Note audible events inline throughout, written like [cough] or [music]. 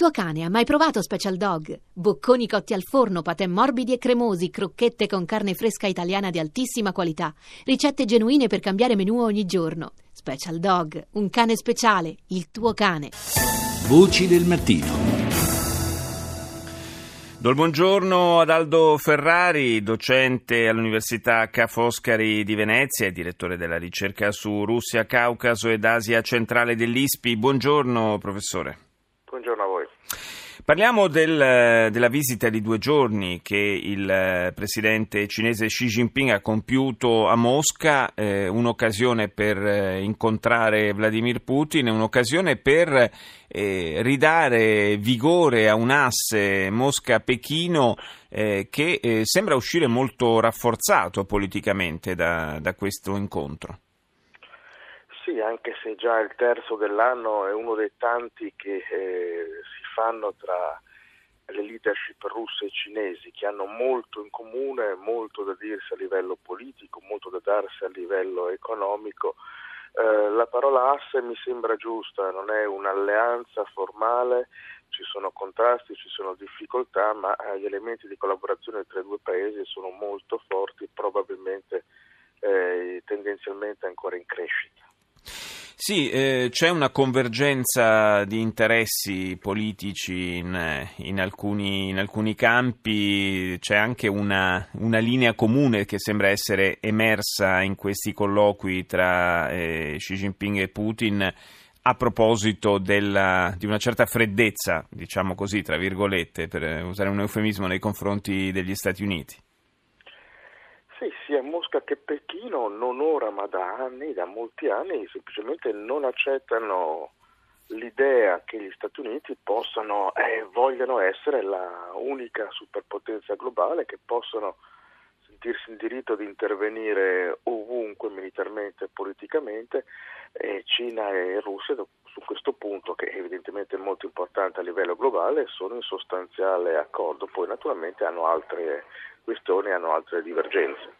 tuo cane ha mai provato Special Dog? Bocconi cotti al forno, patè morbidi e cremosi, crocchette con carne fresca italiana di altissima qualità, ricette genuine per cambiare menù ogni giorno. Special Dog, un cane speciale, il tuo cane. Voci del mattino. Do il buongiorno ad Aldo Ferrari, docente all'Università Ca' Foscari di Venezia e direttore della ricerca su Russia, Caucaso ed Asia centrale dell'ISPI. Buongiorno professore. Parliamo del, della visita di due giorni che il presidente cinese Xi Jinping ha compiuto a Mosca, eh, un'occasione per eh, incontrare Vladimir Putin, un'occasione per eh, ridare vigore a un asse Mosca-Pechino eh, che eh, sembra uscire molto rafforzato politicamente da, da questo incontro. Sì, anche se già il terzo dell'anno è uno dei tanti che eh, si fanno tra le leadership russe e cinesi che hanno molto in comune, molto da dirsi a livello politico, molto da darsi a livello economico. Eh, la parola asse mi sembra giusta, non è un'alleanza formale, ci sono contrasti, ci sono difficoltà, ma eh, gli elementi di collaborazione tra i due paesi sono molto forti, probabilmente eh, tendenzialmente ancora in crescita. Sì, eh, c'è una convergenza di interessi politici in, in, alcuni, in alcuni, campi, c'è anche una, una, linea comune che sembra essere emersa in questi colloqui tra eh, Xi Jinping e Putin a proposito della, di una certa freddezza, diciamo così, tra virgolette, per usare un eufemismo nei confronti degli Stati Uniti. Sì, sia Mosca che Pechino non ora ma da anni, da molti anni, semplicemente non accettano l'idea che gli Stati Uniti possano e eh, vogliano essere la unica superpotenza globale, che possano sentirsi in diritto di intervenire ovunque militarmente e politicamente e Cina e Russia su questo punto che evidentemente è molto importante a livello globale sono in sostanziale accordo, poi naturalmente hanno altre questioni, hanno altre divergenze.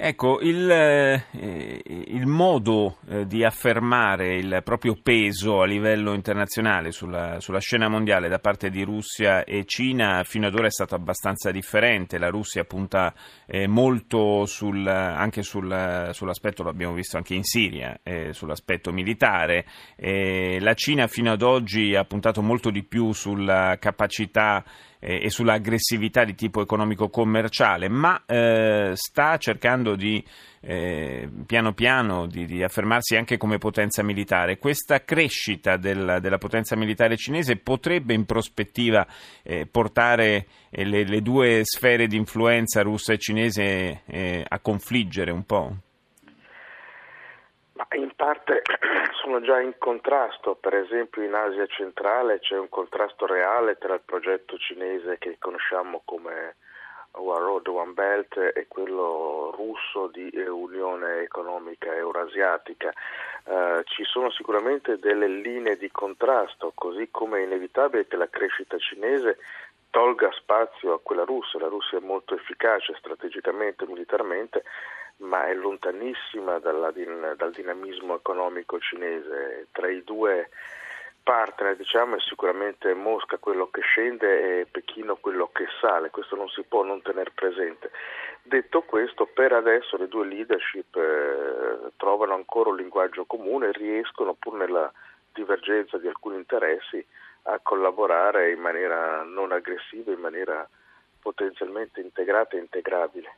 Ecco, il, eh, il modo eh, di affermare il proprio peso a livello internazionale sulla, sulla, scena mondiale da parte di Russia e Cina fino ad ora è stato abbastanza differente. La Russia punta eh, molto sul, anche sul, sull'aspetto, lo abbiamo visto anche in Siria, eh, sull'aspetto militare. la Cina fino ad oggi ha puntato molto di più sulla capacità eh, e sull'aggressività di tipo economico-commerciale, ma eh, sta cercando di eh, piano piano di, di, affermarsi anche come potenza militare. Questa crescita del, della potenza militare cinese potrebbe in prospettiva eh, portare eh, le, le, due sfere di influenza russa e cinese eh, a confliggere un po'? In parte [clears throat] sono già in contrasto, per esempio in Asia centrale c'è un contrasto reale tra il progetto cinese che conosciamo come One Road, One Belt e quello russo di Unione Economica Eurasiatica. Uh, ci sono sicuramente delle linee di contrasto, così come è inevitabile che la crescita cinese tolga spazio a quella russa. La Russia è molto efficace strategicamente e militarmente, ma è lontanissima dalla, dal dinamismo economico cinese. Tra i due partner diciamo, è sicuramente Mosca quello che scende e Pechino quello che sale, questo non si può non tenere presente. Detto questo, per adesso le due leadership eh, trovano ancora un linguaggio comune, riescono pur nella divergenza di alcuni interessi a collaborare in maniera non aggressiva, in maniera potenzialmente integrata e integrabile.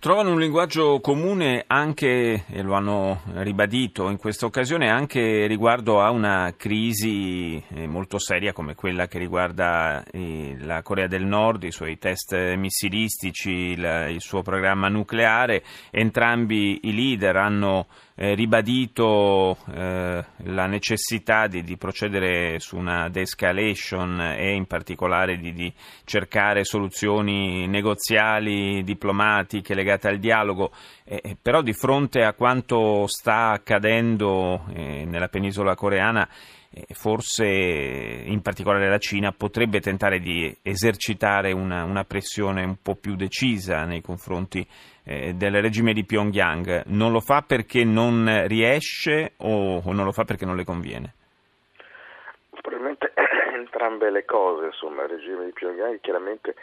Trovano un linguaggio comune anche, e lo hanno ribadito in questa occasione, anche riguardo a una crisi eh, molto seria come quella che riguarda eh, la Corea del Nord, i suoi test missilistici, il, il suo programma nucleare. Entrambi i leader hanno eh, ribadito eh, la necessità di, di, procedere su una de-escalation e in particolare di, di, cercare soluzioni negoziali, diplomatiche legate al dialogo, eh, però di fronte a quanto sta accadendo eh, nella penisola coreana forse in particolare la Cina potrebbe tentare di esercitare una, una pressione un po' più decisa nei confronti eh, del regime di Pyongyang. Non lo fa perché non riesce o, o non lo fa perché non le conviene? Probabilmente entrambe [clears throat] entrambe le cose, insomma, il regime di Pyongyang chiaramente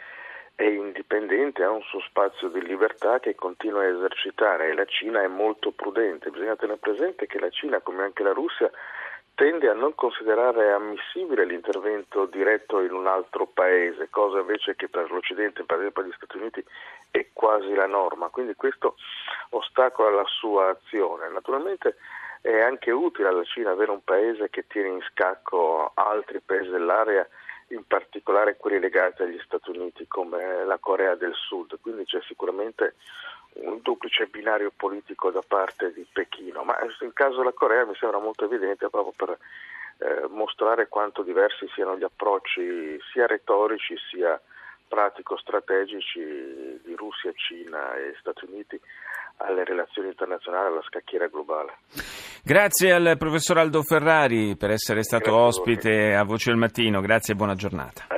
è indipendente, ha un suo spazio di libertà che continua a esercitare e la Cina è molto prudente. Bisogna tenere presente che la Cina, come anche la Russia, tende a non considerare ammissibile l'intervento diretto in un altro paese, cosa invece che per l'Occidente, per esempio gli Stati Uniti, è quasi la norma. Quindi questo ostacola la sua azione. Naturalmente è anche utile alla Cina avere un paese che tiene in scacco altri paesi dell'area in particolare quelli legati agli Stati Uniti come la Corea del Sud, quindi c'è sicuramente un duplice binario politico da parte di Pechino, ma nel caso della Corea mi sembra molto evidente proprio per eh, mostrare quanto diversi siano gli approcci sia retorici sia pratico-strategici di Russia, Cina e Stati Uniti alle relazioni internazionali, alla scacchiera globale. Grazie al professor Aldo Ferrari per essere stato Grazie ospite a, a Voce del Mattino, grazie e buona giornata.